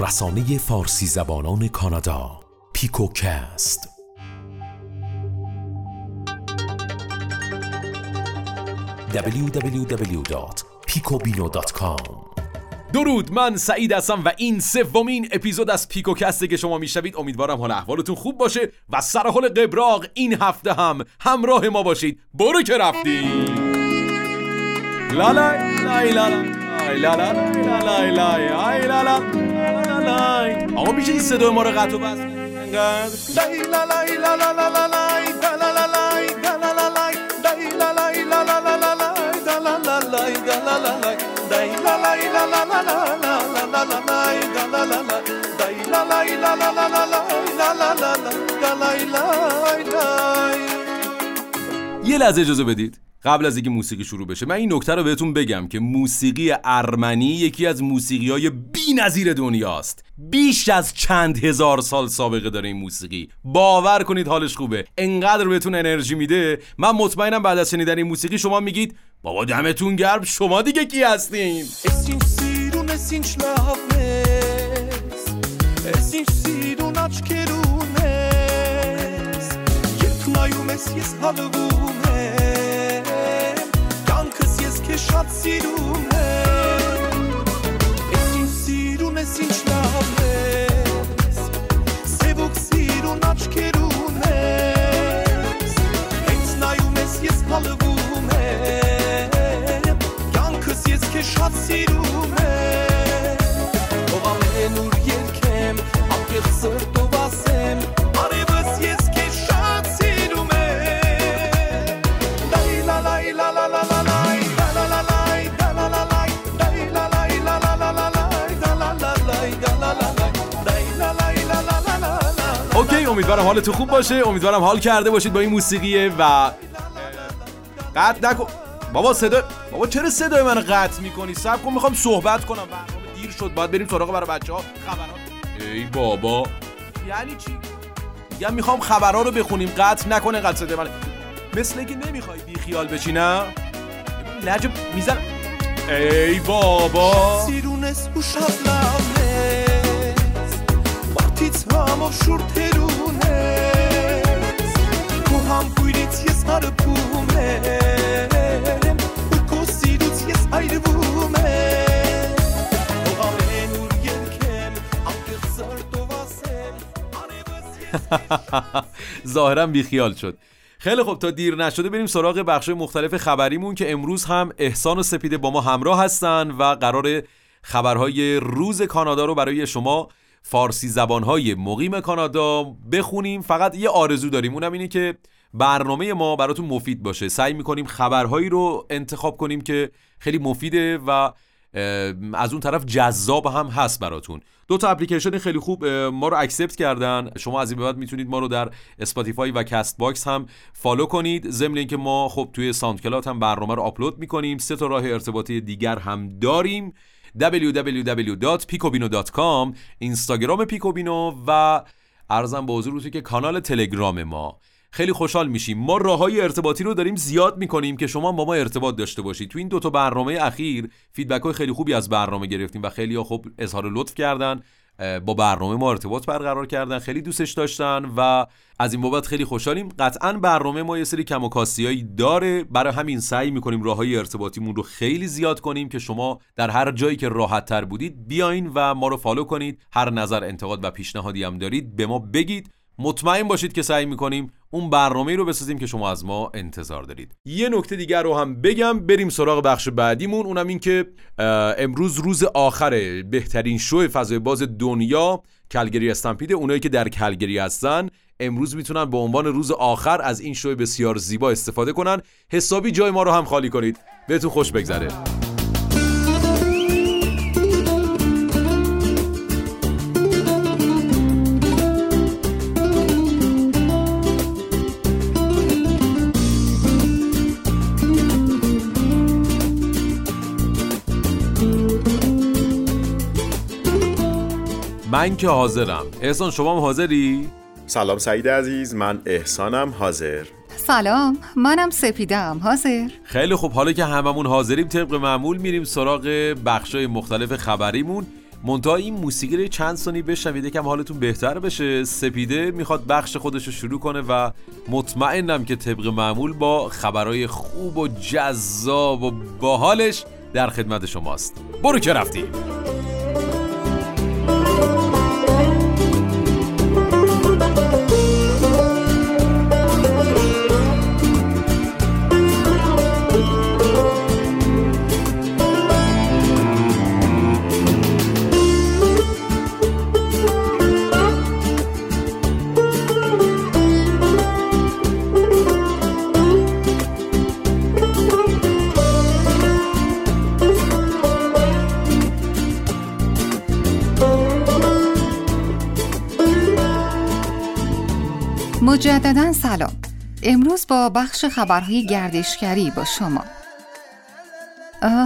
رسانه فارسی زبانان کانادا پیکوکست. www.picobino.com درود من سعید هستم و این سومین اپیزود از پیکوکسته که شما میشنوید. امیدوارم حال احوالتون خوب باشه و سر حال قبراق این هفته هم همراه ما باشید. برو که رفتیم. لا لا لا لا لا لا لا لا لا لا لا لا آقا میشه این صدای ما رو قطع و بس یه لحظه اجازه بدید قبل از اینکه موسیقی شروع بشه من این نکته رو بهتون بگم که موسیقی ارمنی یکی از موسیقی های بی نظیر دنیاست بیش از چند هزار سال سابقه داره این موسیقی باور کنید حالش خوبه انقدر بهتون انرژی میده من مطمئنم بعد از شنیدن این موسیقی شما میگید بابا دمتون گرم شما دیگه کی هستین շատ սիրում եմ Ես ինչ սիրուն ես ինչ լավ ես Սևոք սիրուն աչքերուն ես Հենց նայում ես ես հալվում եմ Կյանքս ես քեզ շատ սիրում եմ امیدوارم حال تو خوب باشه. امیدوارم حال کرده باشید با این موسیقی و قطع نکن. بابا صدا بابا چرا صدای منو قطع می‌کنی؟ سب کن می‌خوام صحبت کنم. برنامه دیر شد. باید بریم سراغ برای بچه‌ها خبرات ای بابا. یعنی چی؟ یا می‌خوام خبرها رو بخونیم. قطع نکنه قطع صدای من مثل اینکه نمی‌خوای بی خیال بشی نه؟ لجب میزن ای بابا. سیرون اسپوش از وقتی تمام شور ترو sarı pumem ظاهرا بیخیال شد. خیلی خب تا دیر نشده بریم سراغ بخش مختلف خبریمون که امروز هم احسان و سپیده با ما همراه هستن و قرار خبرهای روز کانادا رو برای شما فارسی زبانهای مقیم کانادا بخونیم. فقط یه آرزو داریم اونم اینه که برنامه ما براتون مفید باشه. سعی می‌کنیم خبرهایی رو انتخاب کنیم که خیلی مفیده و از اون طرف جذاب هم هست براتون. دو تا اپلیکیشن خیلی خوب ما رو accept کردن. شما از این به بعد می‌تونید ما رو در Spotify و Castbox هم follow کنید. ضمن اینکه ما خب توی SoundCloud هم برنامه رو آپلود می‌کنیم. سه تا راه ارتباطی دیگر هم داریم. www.picobino.com اینستاگرام پیکوبینو و عرضم به حضورتون که کانال تلگرام ما. خیلی خوشحال میشیم. ما راه های ارتباطی رو داریم زیاد می‌کنیم که شما با ما ارتباط داشته باشید. تو این دو تا برنامه اخیر feedback های خیلی خوبی از برنامه گرفتیم و خیلی ها خوب اظهار لطف کردن با برنامه ما ارتباط برقرار کردن خیلی دوستش داشتن و از این بابت خیلی خوشحالیم. قطعا برنامه ما یه سری کم و داره. برای همین سعی می‌کنیم راه های ارتباطیمون رو خیلی زیاد کنیم که شما در هر جایی که راحت تر بودید بیاین و ما رو follow کنید. هر نظر انتقاد و پیشنهادی هم دارید به ما بگید. مطمئن باشید که سعی می‌کنیم اون برنامه رو بسازیم که شما از ما انتظار دارید. یه نکته دیگر رو هم بگم بریم سراغ بخش بعدیمون اونم این که امروز روز آخر بهترین شو فضای باز دنیا کلگری استمپیده. اونایی که در کلگری هستن امروز می‌تونن به عنوان روز آخر از این شو بسیار زیبا استفاده کنن. حسابی جای ما رو هم خالی کنید. بهتون خوش بگذره. من که حاضرم. احسان شما هم حاضری؟ سلام سعید عزیز من احسانم حاضر. سلام منم سپیدم حاضر. خیلی خوب حالا که هممون حاضریم طبق معمول میریم سراغ بخشای مختلف خبریمون. منتها این موسیقی رو چند ثانیه بشنوید یکم حالتون بهتر بشه. سپیده می‌خواد بخش خودش رو شروع کنه و مطمئنم که طبق معمول با خبرهای خوب و جذاب و باحالش در خدمت شماست. برو که رفتیم. مجددا سلام. امروز با بخش خبرهای گردشگری با شما.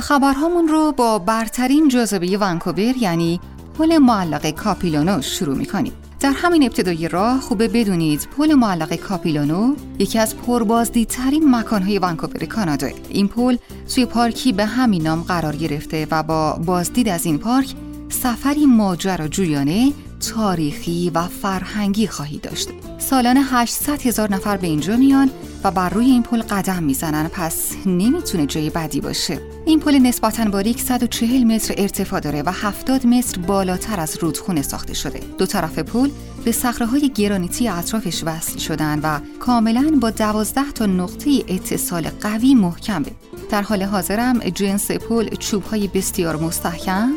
خبرهامون رو با برترین جاذبه ونکوور یعنی پل معلق کاپیلانو شروع می‌کنیم. در همین ابتدای راه خوبه بدونید پل معلق کاپیلانو یکی از پربازدیدترین مکانهای ونکوور کانادا. این پل توی پارکی به همین نام قرار گرفته و با بازدید از این پارک سفری ماجراجویانه تاریخی و فرهنگی خواهی داشت. سالانه 800 هزار نفر به اینجا میان و بر روی این پل قدم می‌زنن پس نمی‌تونه جای بدی باشه. این پل نسبتا باریک 140 متر ارتفاع داره و 70 متر بالاتر از رودخونه ساخته شده. دو طرف پل به صخره گرانیتی اطرافش وصل شدن و کاملا با 12 تا نقطه اتصال قوی محکمه. در حال حاضرم جنس پل چوب های بسیار مستحکم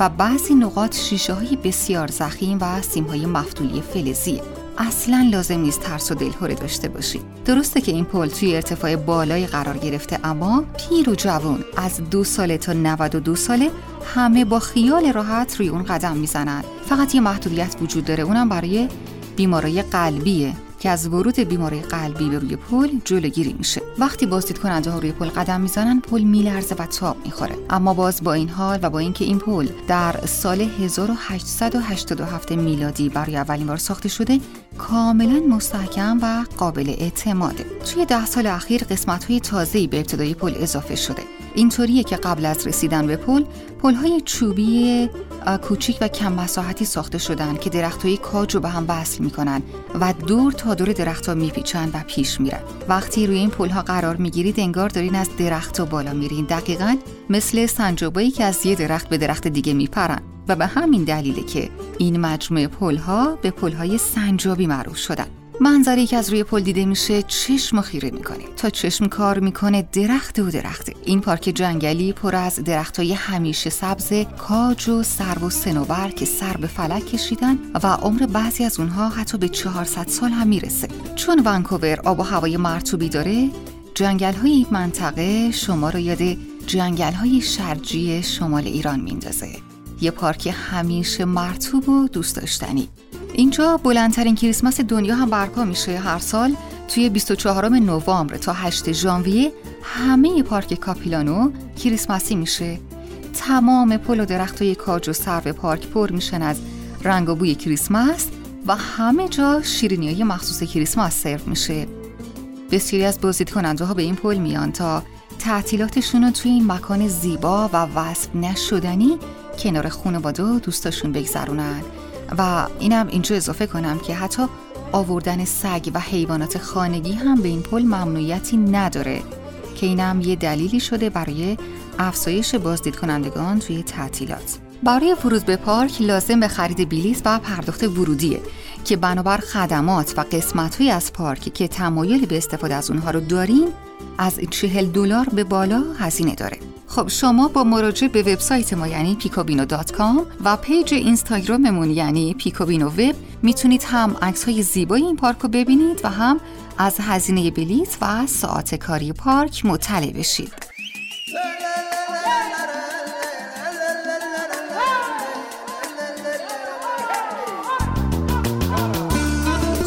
و بعضی نقاط شیشه های بسیار زخیم و سیم های مفتولی فلزی. اصلا لازم نیست ترس و دلهوره داشته باشید درسته که این پل توی ارتفاع بالایی قرار گرفته اما پیر و جوان از دو ساله تا 92 ساله همه با خیال راحت روی اون قدم می‌زنن. فقط یه محدودیت وجود داره اونم برای بیماری قلبیه. که از ورود بیماری قلبی به روی پل جلوگیری میشه. وقتی بازدید کننده ها روی پل قدم می‌زنن پل میلرزه و تاب می‌خوره. اما باز با این حال و با اینکه این پل در سال 1887 میلادی برای اولین بار ساخته شده کاملا مستحکم و قابل اعتماده. توی ده سال اخیر قسمت های تازه‌ای به ابتدای پل اضافه شده. اینطوریه که قبل از رسیدن به پل پلهای چوبی کوچیک و کم مساحتی ساخته شدن که درختهای کاج رو به هم وصل می‌کنن و دور تا دور درختها میپیچن و پیش میرن وقتی روی این پلها قرار می‌گیرید انگار دارین از درخت بالا میرین. دقیقا مثل سنجابایی که از یه درخت به درخت دیگه میپرن. و به همین دلیله که این مجموعه پلها به پلهای سنجابی معروف شدن. منظری که از روی پل دیده میشه چشم خیره می‌کنه تا چشم کار می‌کنه درخت و درخته این پارک جنگلی پر از درختای همیشه سبز کاج و سرو و سنوبر که سر به فلک کشیدن و عمر بعضی از اونها حتی به 400 سال هم می‌رسه. چون ونکوور آب و هوای مرتوبی داره جنگل های این منطقه شما رو یاد جنگل های شرجی شمال ایران میندازه یه پارک همیشه مرتوب و دوست داشتنی. اینجا بلندترین کریسمس دنیا هم برپا میشه. هر سال توی 24 نوامبر تا 8 ژانویه همه پارک کاپیلانو کریسمسی میشه. تمام پل و درختای کاج و سرو پارک پر میشن از رنگ و بوی کریسمس و همه جا شیرینی های مخصوص کریسمس سرو میشه. بسیاری از بازدید کننده ها به این پل میان تا تعطیلاتشون رو توی این مکان زیبا و وصف نشدنی کنار خانواده و دوستاشون بگذرونن. و اینم اینجا اضافه کنم که حتی آوردن سگ و حیوانات خانگی هم به این پل ممنوعیتی نداره که اینم یه دلیلی شده برای افزایش بازدید کنندگان توی تعطیلات. برای ورود به پارک لازم به خرید بلیط و پرداخت ورودیه که بنابر خدمات و قسمت از پارک که تمایل به استفاده از اونها رو دارین از چهل دلار به بالا هزینه داره. خب شما با مراجعه به وبسایت ما یعنی پیکوبینو dot com و پیج اینستاگراممون یعنی پیکوبینو وب می‌تونید هم عکس های زیبای این پارک رو ببینید و هم از هزینه بلیت و ساعت کاری پارک مطلع بشید.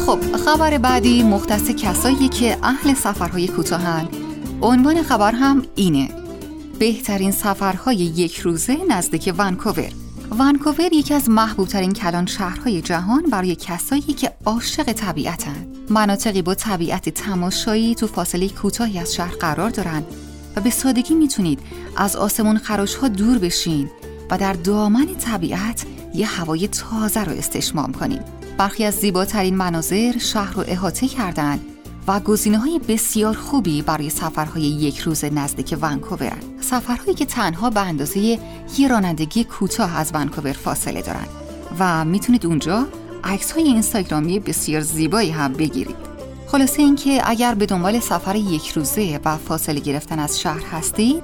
خب خبر بعدی مختص کسایی که اهل سفرهای کوتاهن عنوان خبر هم اینه. بهترین سفرهای یک روزه نزدیک ونکوور. ونکوور یکی از محبوبترین کلان شهرهای جهان برای کسایی که عاشق طبیعتن. مناطقی با طبیعت تماشایی تو فاصله کوتاهی از شهر قرار دارن و به سادگی می‌تونید از آسمون خراش ها دور بشین و در دامن طبیعت یه هوای تازه رو استشمام کنیم برخی از زیباترین مناظر شهر رو احاطه کردن و گزینه های بسیار خوبی برای سفرهای یک روز نزدیک ونکوورن سفرهایی که تنها به اندازه یه رانندگی کوتاه از ونکوور فاصله دارن و می‌تونید اونجا عکس های اینستاگرامی بسیار زیبایی هم بگیرید. خلاصه اینکه اگر به دنبال سفر یک روزه و فاصله گرفتن از شهر هستید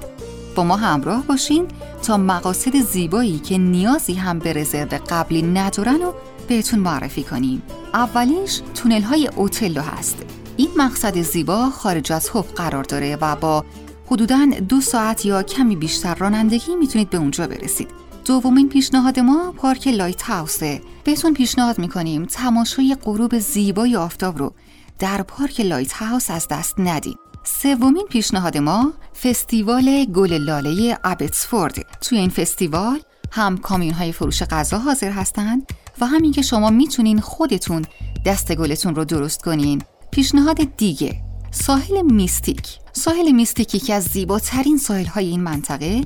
با ما همراه باشین تا مقاصد زیبایی که نیازی هم به رزرو قبلی ندارن و بهتون معرفی کنیم. اولیش تونل های اوتلو هست. این مقصد زیبا خارج از هوپ قرار داره و با حدوداً دو ساعت یا کمی بیشتر رانندگی می‌تونید به اونجا برسید. دومین پیشنهاد ما پارک لایت هاوسه. بهتون پیشنهاد می‌کنیم تماشای غروب زیبای آفتاب رو در پارک لایت هاوس از دست ندید سومین پیشنهاد ما فستیوال گل لاله ابتسفورد. توی این فستیوال هم کامیون های فروش غذا حاضر هستند و همین که شما می‌تونین خودتون دست گلتون رو درست کنین. پیشنهاد دیگه. ساحل میستیک. ساحل میستیک یکی از زیباترین ساحل های این منطقه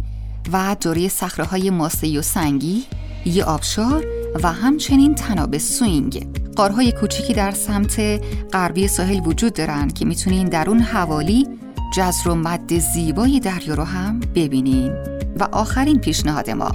و دوره صخره های ماسه‌ای و سنگی یه آبشار و همچنین طناب swing. قارهای کوچیکی در سمت غربی ساحل وجود دارند که می‌تونین در اون حوالی جزر و مد زیبای دریا رو هم ببینین. و آخرین پیشنهاد ما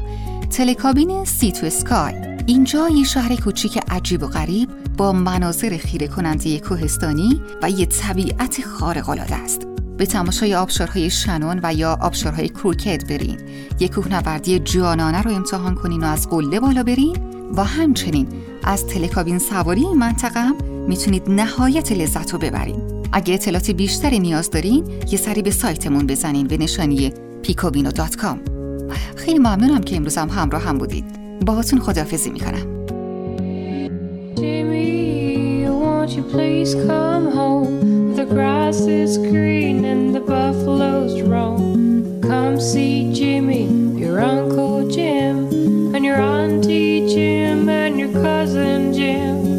تلکابین سی تو اسکای. اینجا یه شهر کوچیک عجیب و غریب با مناظر خیره کننده کوهستانی و یه طبیعت خارق العاده است. به تماشای آبشارهای شنون و یا آبشارهای کروکت برین. یک کوهنوردی جانانه رو امتحان کنین و از قله بالا برین. و همچنین از تلکابین سواری این منطقه هم می‌تونید نهایت لذت رو ببرین. اگه اطلاعات بیشتری نیاز دارین یه سری به سایتمون بزنین به نشانی پیکوبینو.com خیلی ممنونم که امروز هم همراه هم بودید. باهاتون خداحافظی می‌کنم. Won't you please come home? The grass is green and the buffaloes roam. Come see Jimmy, your Uncle Jim, and your Auntie Jim, and your cousin Jim.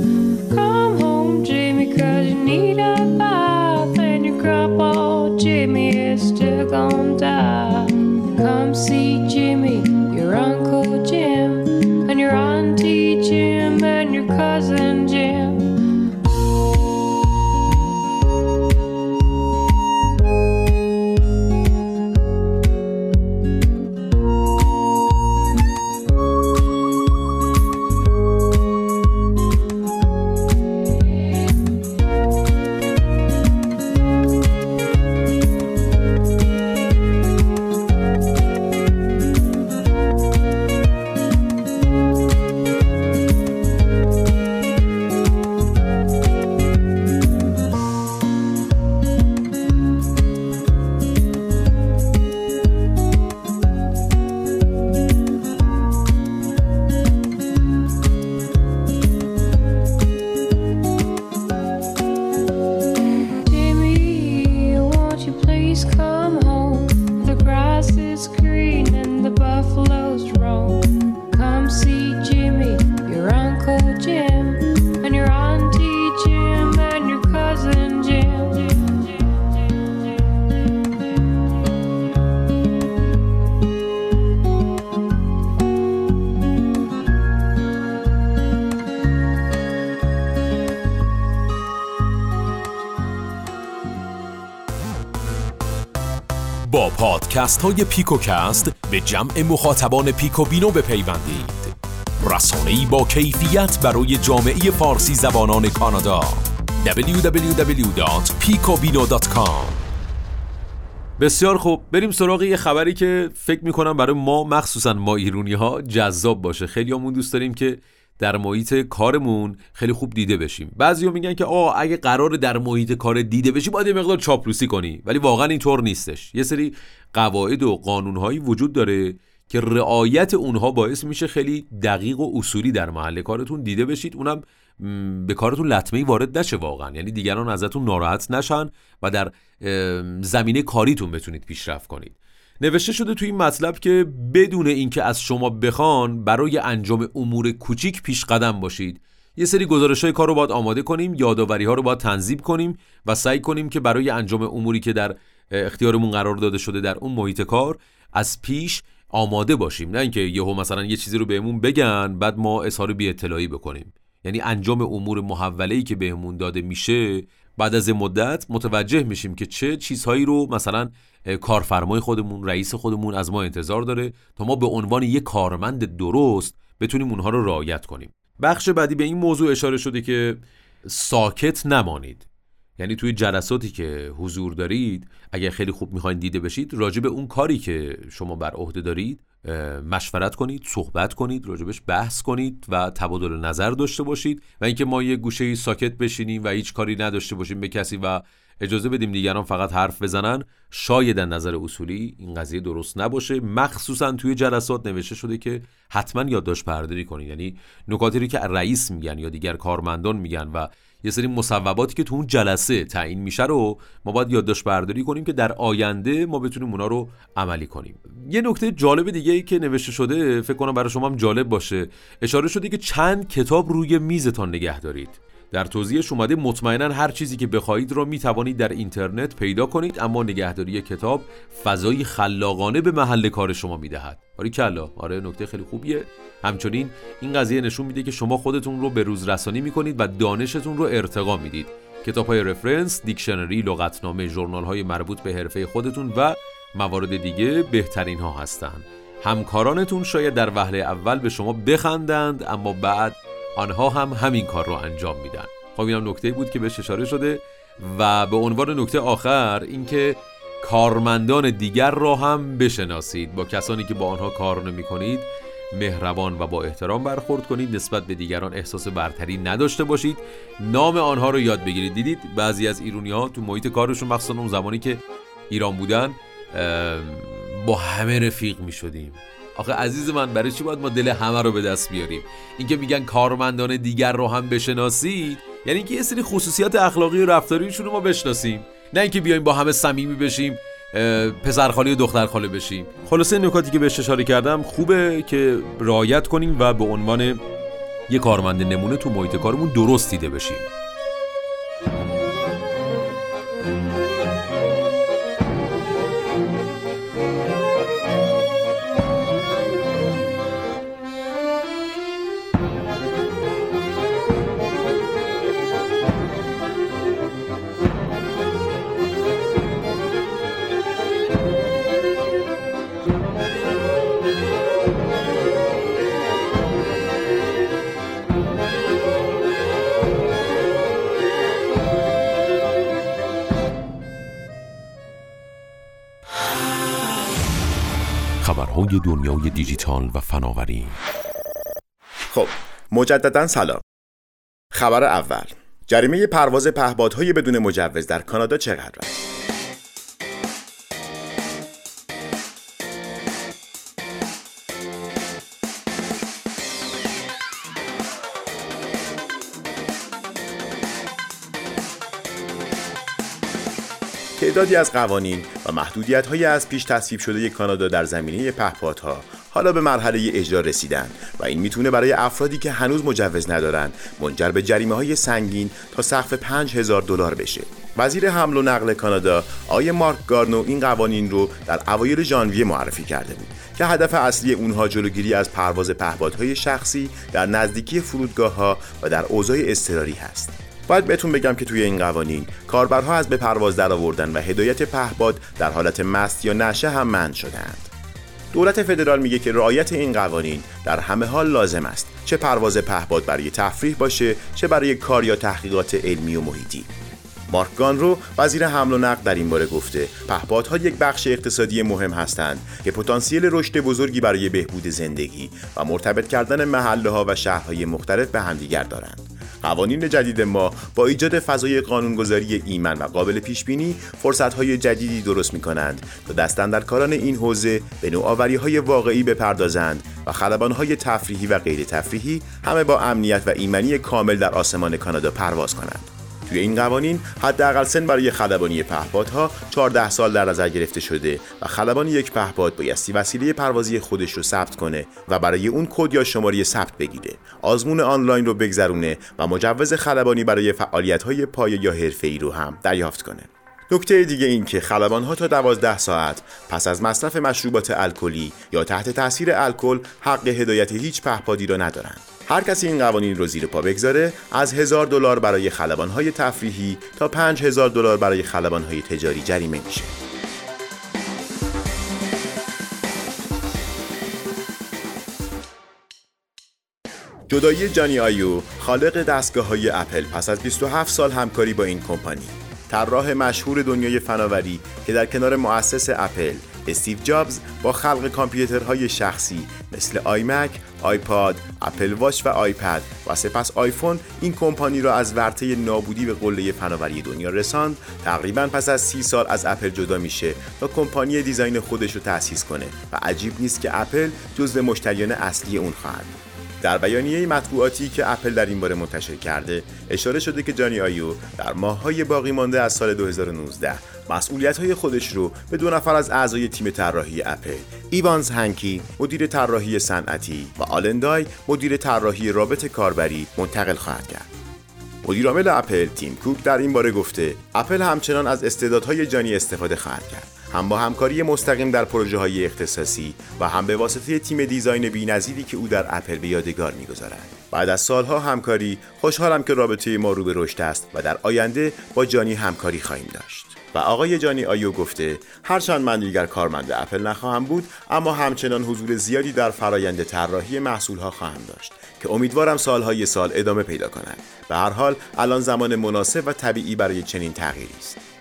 پادکست های پیکوکست به جمع مخاطبان پیکوبینو بپیوندید. رسانه‌ای با کیفیت برای جامعه فارسی زبانان کانادا. www.picobino.com بسیار خوب. بریم سراغ یه خبری که فکر می‌کنم برای ما مخصوصا ما ایرونی ها جذاب باشه. خیلی همون دوست داریم که در محیط کارمون خیلی خوب دیده بشیم. بعضیا میگن که آه اگه قرار در محیط کار دیده بشی باید یه مقدار چاپلوسی کنی. ولی واقعا اینطور نیستش. یه سری قواعد و قانونهایی وجود داره که رعایت اونها باعث میشه خیلی دقیق و اصولی در محل کارتون دیده بشید. اونم به کارتون لطمه وارد نشه واقعا. یعنی دیگران ازتون ناراحت نشن و در زمینه کاریتون بتونید پیشرفت کنید. نوشته شده توی این مطلب که بدون اینکه از شما بخوان برای انجام امور کوچیک پیش قدم باشید. یه سری گزارش های کار رو باید آماده کنیم یادآوری ها رو باید تنظیم کنیم و سعی کنیم که برای انجام اموری که در اختیارمون قرار داده شده در اون محیط کار از پیش آماده باشیم. نه اینکه یهو مثلا یه چیزی رو بهمون بگن بعد ما اظهار بی اطلاعی بکنیم. یعنی انجام امور محوله که بهمون داده میشه بعد از مدت متوجه میشیم که چه چیزهایی رو مثلا کارفرمای خودمون رئیس خودمون از ما انتظار داره تا ما به عنوان یک کارمند درست بتونیم اونها رو رعایت کنیم. بخش بعدی به این موضوع اشاره شده که ساکت نمانید. یعنی توی جلساتی که حضور دارید اگر خیلی خوب می‌خواین دیده بشید راجع به اون کاری که شما بر عهده دارید مشورت کنید صحبت کنید راجبش بحث کنید و تبادل نظر داشته باشید و اینکه ما یه گوشه ساکت بشینیم و هیچ کاری نداشته باشیم به کسی و اجازه بدیم دیگران فقط حرف بزنن شاید نظر اصولی این قضیه درست نباشه. مخصوصا توی جلسات نوشته شده که حتما یادداشت برداری کنید. یعنی نکاتی که رئیس میگن یا دیگر کارمندان میگن و یه سری مصوباتی که تو اون جلسه تعیین میشه رو ما باید یادداشت برداری کنیم که در آینده ما بتونیم اونا رو عملی کنیم. یه نکته جالب دیگه ای که نوشته شده فکر کنم برای شما هم جالب باشه. اشاره شده که چند کتاب روی میزتان نگه دارید در توضیحش اومده مطمئنا هر چیزی که بخواهید را می توانید در اینترنت پیدا کنید اما نگهداری کتاب فضایی خلاقانه به محل کار شما می‌دهد. آره کلا. آره نکته خیلی خوبیه. همچنین این قضیه نشون میده که شما خودتون رو به روز رسانی می‌کنید و دانشتون رو ارتقا می‌دید. کتاب های رفرنس، دیکشنری، لغتنامه، ژورنال های مربوط به حرفه خودتون و موارد دیگه بهترین ها هستند. همکارانتون شاید در وهله اول به شما بخندند اما بعد آنها هم همین کار رو انجام میدن. خب اینم نکته بود که بهش اشاره شده و به عنوان نکته آخر اینکه کارمندان دیگر را هم بشناسید. با کسانی که با آنها کار نمی کنید مهربان و با احترام برخورد کنید. نسبت به دیگران احساس برتری نداشته باشید. نام آنها رو یاد بگیرید. دیدید بعضی از ایرونی ها تو محیط کارشون مخصوصا اون زمانی که ایران بودن با همه رفیق می شدیم آخه عزیز من برای چی باید ما دل همه رو به دست بیاریم؟ اینکه میگن کارمندان دیگر رو هم بشناسید یعنی اینکه یه سری خصوصیات اخلاقی و رفتاریشون رو ما بشناسیم. نه اینکه بیایم با همه صمیمی بشیم پسرخالی و دخترخاله بشیم. خلاصه نکاتی که بهش اشاره کردم خوبه که رعایت کنیم و به عنوان یه کارمند نمونه تو محیط کارمون درست دیده بشیم. دنیای دیجیتال و فناوری. خب مجددا سلام. خبر اول. جریمه پرواز پهپادهای بدون مجوز در کانادا چقدر است؟ تعدادی از قوانین و محدودیت های از پیش تصویب شده کانادا در زمینه پهپادها حالا به مرحله اجرا رسیدن و این می‌تونه برای افرادی که هنوز مجوز ندارن منجر به جریمه های سنگین تا سقف 5000 دلار بشه. وزیر حمل و نقل کانادا آی مارک گارنو این قوانین رو در اوایل ژانویه معرفی کرده بود که هدف اصلی اونها جلوگیری از پرواز پهپادهای شخصی در نزدیکی فرودگاه ها و در اوضاع اضطراری هست. باید بهتون بگم که توی این قوانین کاربرها از به پرواز درآوردن و هدایت پهباد در حالت مست یا نشه هم منع شدهاند. دولت فدرال میگه که رعایت این قوانین در همه حال لازم است. چه پرواز پهباد برای تفریح باشه چه برای کار یا تحقیقات علمی و محیطی. مارک گانرو وزیر حمل و نقل در این باره گفته پهپادها یک بخش اقتصادی مهم هستند که پتانسیل رشد بزرگی برای بهبود زندگی و مرتبط کردن محله ها و شهرهای مختلف به همدیگر دارند. قوانین جدید ما با ایجاد فضای قانونگذاری ایمن و قابل پیش بینی فرصت‌های جدیدی درست می‌کنند تا کاران این حوزه به نوآوری‌های واقعی بپردازند و خلبان‌های تفریحی و غیر تفریحی همه با امنیت و ایمنی کامل در آسمان کانادا پرواز کنند. توی این قوانین حداقل سن برای خلبانی پهپادها 14 سال در نظر گرفته شده و خلبان یک پهپاد بایستی وسیله پروازی خودش رو ثبت کنه و برای اون کد یا شماره ثبت بگیره آزمون آنلاین رو بگذرونه و مجوز خلبانی برای فعالیت‌های پایه یا حرفه‌ای رو هم دریافت کنه نکته دیگه این که خلبانها تا 12 ساعت پس از مصرف مشروبات الکلی یا تحت تاثیر الکل حق هدایت هیچ پهپادی را ندارند. هر کسی این قوانین رو زیر پا بگذاره از هزار دلار برای خلبانهای تفریحی تا پنج هزار دلار برای خلبانهای تجاری جریمه میشه. جدایی جانی آیو خالق دستگاه های اپل پس از 27 سال همکاری با این کمپانی طراح مشهور دنیای فناوری که در کنار مؤسس اپل استیو جابز با خلق کامپیوترهای شخصی مثل آیمک، آیپاد، اپل واچ و آیپد و سپس آیفون این کمپانی را از ورطه نابودی به قله فناوری دنیا رساند. تقریبا پس از سی سال از اپل جدا میشه تا کمپانی design خودش رو تأسیس کنه و عجیب نیست که اپل جزو مشتریان اصلی اون خواهد در بیانیه مطبوعاتی که اپل در این باره منتشر کرده اشاره شده که جانی آیو در ماههای باقی مانده از سال 2019 مسئولیت های خودش رو به دو نفر از اعضای تیم طراحی اپل ایوانز هنکی مدیر طراحی صنعتی و آلن دای مدیر طراحی رابط کاربری منتقل خواهد کرد. مدیرعامل اپل تیم کوک در این باره گفته اپل همچنان از استعدادهای جانی استفاده خواهد کرد. هم با همکاری مستقیم در پروژه های اختصاصی و هم به واسطه تیم design بی‌نظیری که او در اپل به یادگار می‌گذارد. بعد از سالها همکاری خوشحالم که رابطه ما رو به رشد است و در آینده با جانی همکاری خواهیم داشت. و آقای جانی آیو گفته هرچند من دیگر کارمند اپل نخواهم بود اما همچنان حضور زیادی در فرایند طراحی محصولها خواهم داشت که امیدوارم سالهای سال ادامه پیدا کنند به هر حال الان زمان مناسب و طبیعی برای چنین تغییری است.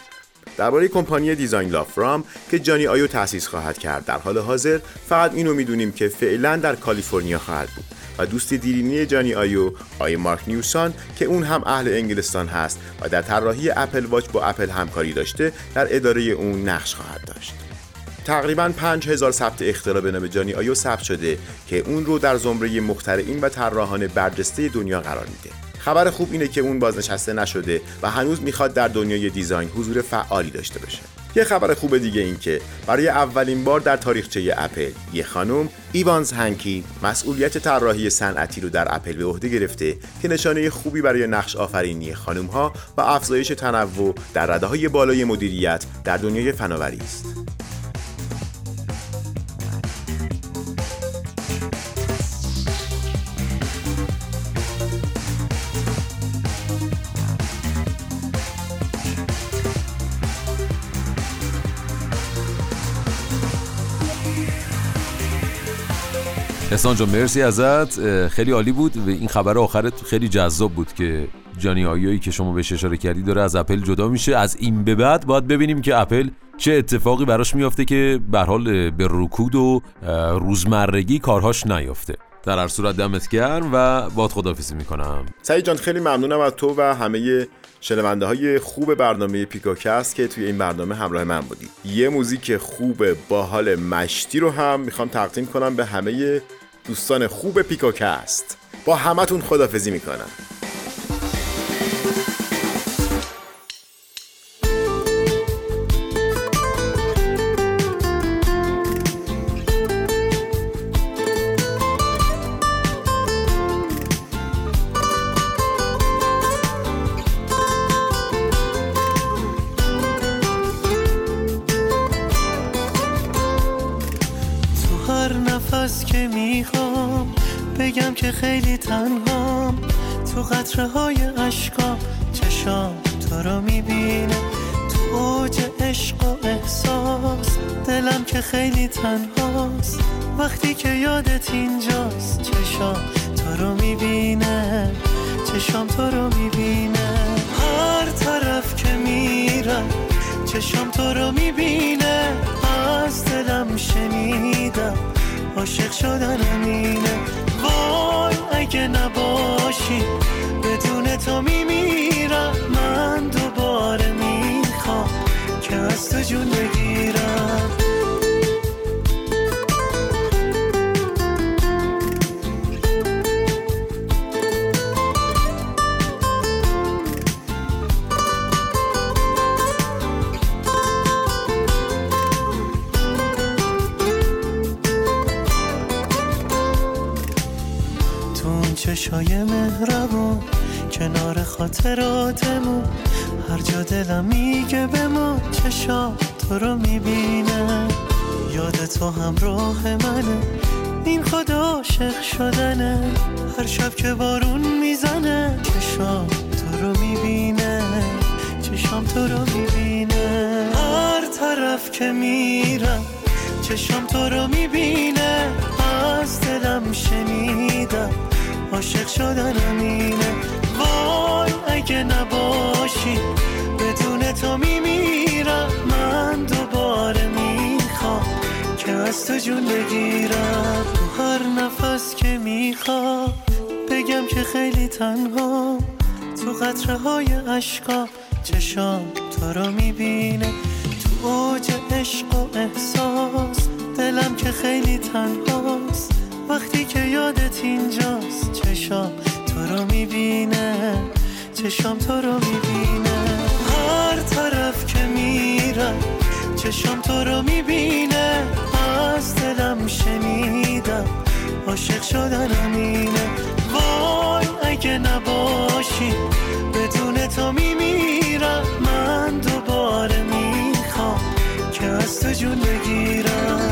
درباره کمپانی design LoveFrom که جانی آیو تأسیس خواهد کرد. در حال حاضر فقط اینو می‌دونیم که فعلا در کالیفرنیا خواهد بود و دوست دیرینه جانی آیو آقای مارک نیوسان که اون هم اهل انگلستان هست و در طراحی اپل واچ با اپل همکاری داشته در اداره اون نقش خواهد داشت. تقریبا 5000 ثبت اختراع به نام جانی آیو ثبت شده که اون رو در زمره مخترعین و طراحان برجسته دنیا قرار میده. خبر خوب اینه که اون بازنشسته نشده و هنوز می‌خواد در دنیای design حضور فعالی داشته باشه یه خبر خوب دیگه این که برای اولین بار در تاریخچه اپل یه خانم ایوانز هنکی مسئولیت طراحی صنعتی رو در اپل به عهده گرفته که نشانه خوبی برای نقش آفرینی خانم ها و افزایش تنوع در رده های بالای مدیریت در دنیای فناوری است. احسان جان مرسی ازت. خیلی عالی بود. و این خبر آخرت خیلی جذاب بود که جانی آیوی که شما بهش اشاره کردی داره از اپل جدا میشه. از این به بعد باید ببینیم که اپل چه اتفاقی براش میافته که به حال به رکود و روزمرگی کارهاش نیفته. در هر صورت دمت گرم و باهات خدافظی می‌کنم. سعید جان خیلی ممنونم از تو و همه شنونده های خوب برنامه پیکوکست که توی این برنامه همراه من بودی. یه موزیک خوب با حال مشتی رو هم می‌خوام تقدیم کنم به همه دوستان خوب پیکاکست با همتون خدافزی می‌کنم. هر نفس که می‌خوام بگم که خیلی تنهام. تو قطره های عشقام چشام تو رو می‌بینه. تو اوج عشق و احساس دلم که خیلی تنهاست. وقتی که یادت اینجاست چشام تو رو می‌بینه. چشام تو رو می‌بینه. هر طرف که میرم چشام تو رو می‌بینه. از دلم شنیدم. عاشق شدن اینه وای اگه نباشی بدون تو میمیرم. من دوباره می‌خوام که از تو جون بگیرم. چشای مهربون کنار خاطراتمون. هر جا دلم میگه به ما چشام تو رو می‌بینه. یاد تو همراه منه این خدا عاشق شدنه. هر شب که بارون می‌زنه چشام تو رو می‌بینه. چشام تو رو می‌بینه. هر طرف که میرم چشام تو رو می‌بینه. از دلم شنیدم عاشق شدنم اینه. وای اگه نباشی بدون تو میمیرم. من دوباره می‌خوام که از تو جون بگیرم. تو هر نفس که می‌خوام بگم که خیلی تنها. تو قطره های عشقا چشام تو رو می‌بینه. تو اوج عشق و احساس دلم که خیلی تنهاست. وقتی که یادت تو رو می‌بینه هر طرف که میرم چشام تو رو می‌بینه از دلم شنیدم عاشق شدنم اینه. وای اگه نباشی بدون تو میمیرم. من دوباره می‌خوام که از تو جون بگیرم.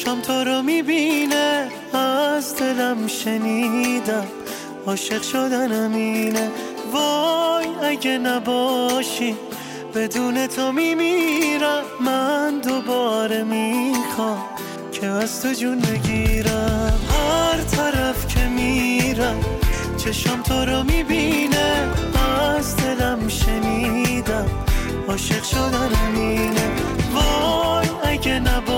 چشام تو رو می‌بینه از دلم شنیدم. عاشق شدنم اینه. وای اگه نباشی بدون تو میمیرم. من دوباره می‌خوام که از تو جون بگیرم. هر طرف که میرم چشام تو رو می‌بینه. از دلم شنیدم. عاشق شدنم اینه. وای اگه نباشی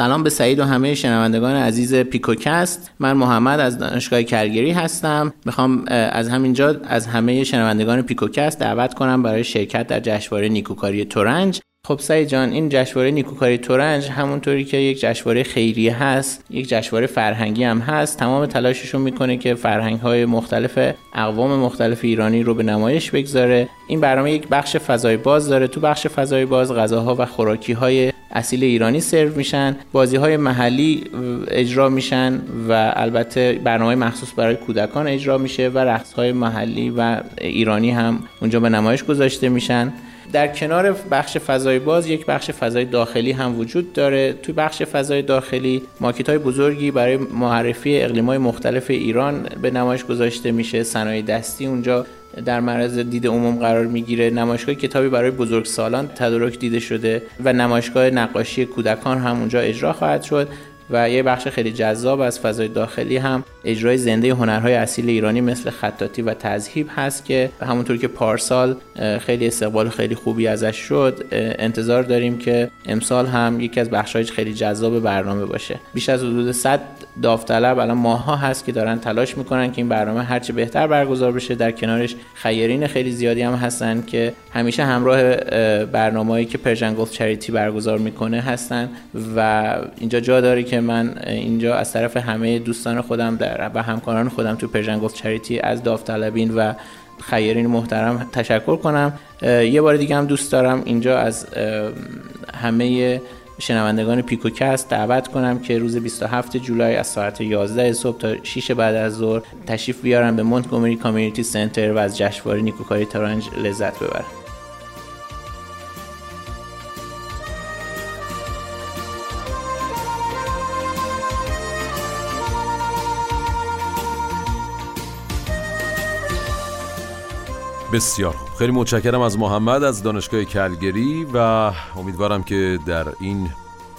سلام به سعید و همه شنوندگان عزیز پیکوکست. من محمد از دانشگاه کلگری هستم. می‌خوام از همینجا از همه شنوندگان پیکوکست دعوت کنم برای شرکت در جشنواره نیکوکاری تورنج خب سعید جان این جشنواره نیکوکاری تورنج همونطوری که یک جشنواره خیریه هست یک جشنواره فرهنگی هم هست تمام تلاشش رو می‌کنه که فرهنگ های مختلف اقوام مختلف ایرانی رو به نمایش بگذاره. این برنامه یک بخش فضای باز داره. تو بخش فضای باز غذاها و خوراکی های اصیل ایرانی سرو میشن بازی های محلی اجرا میشن و البته برنامه مخصوص برای کودکان اجرا میشه و رقص های محلی و ایرانی هم اونجا به نمایش گذاشته میشن. در کنار بخش فضای باز یک بخش فضای داخلی هم وجود داره. توی بخش فضای داخلی ماکت های بزرگی برای معرفی اقلیم های مختلف ایران به نمایش گذاشته میشه. صنایع دستی اونجا در معرض دید عموم قرار می‌گیره. نمایشگاه کتابی برای بزرگسالان تدارک دیده شده و نمایشگاه نقاشی کودکان هم اونجا اجرا خواهد شد. و یه بخش خیلی جذاب از فضای داخلی هم اجرای زنده هنرهای اصیل ایرانی مثل خطاطی و تذهیب هست که همونطور که پارسال خیلی استقبال خیلی خوبی ازش شد انتظار داریم که امسال هم یکی از بخش‌های خیلی جذاب برنامه باشه. بیش از حدود 100 داوطلب الان ماها هست که دارن تلاش می‌کنن که این برنامه هرچه بهتر برگزار بشه. در کنارش خیرین خیلی زیادی هم هستن که همیشه همراه برنامه‌ای که Persian Gulf Charity برگزار می‌کنه هستن و اینجا جا داره که من اینجا از طرف همه دوستان خودم در و همکاران خودم تو Persian Gulf Charity از داوطلبین و خیرین محترم تشکر کنم. یه بار دیگه هم دوست دارم اینجا از همه شنوندگان پیکوکست دعوت کنم که روز 27 جولای از ساعت 11 صبح تا 6 بعد از ظهر تشریف بیارن به مونتگومری کامیونیتی سنتر و از جشنواره نیکوکاری تورنج لذت ببرن. بسیار خوب. خیلی متشکرم از محمد از دانشگاه کلگری و امیدوارم که در این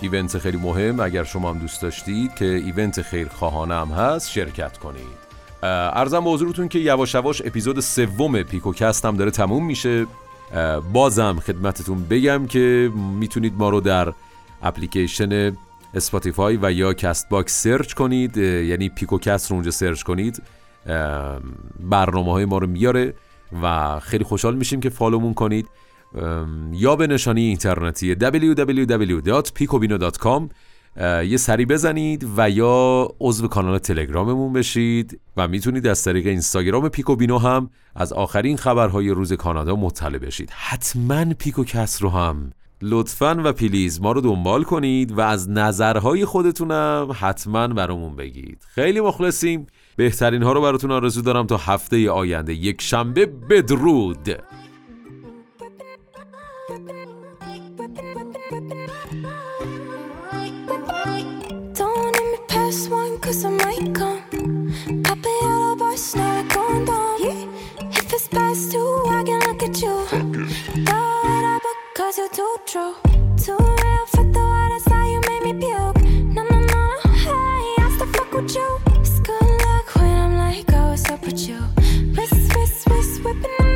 event خیلی مهم اگر شما هم دوست داشتید که event خیرخواهانه هم هست شرکت کنید. عرضم به حضورتون که یواش یواش اپیزود سوم پیکوکست هم داره تموم میشه. بازم خدمتتون بگم که می‌تونید ما رو در اپلیکیشن اسپاتیفای و یا کست باکس search کنید. یعنی پیکوکست رو اونجا search کنید. برنامه های ما رو میاره. و خیلی خوشحال میشیم که follow مون کنید. یا به نشانی اینترنتی www.picobino.com یه سری بزنید و یا عضو کانال تلگراممون بشید و می‌تونید از طریق اینستاگرام پیکو بینو هم از آخرین خبرهای روز کانادا مطلع بشید. حتما پیکوکست رو هم. لطفا و please ما رو دنبال کنید و از نظرهای خودتونم حتما برامون بگید. خیلی مخلصیم. بهترین ها رو براتون آرزو دارم تا هفته آینده. یک شنبه بدرود. Joe. whipping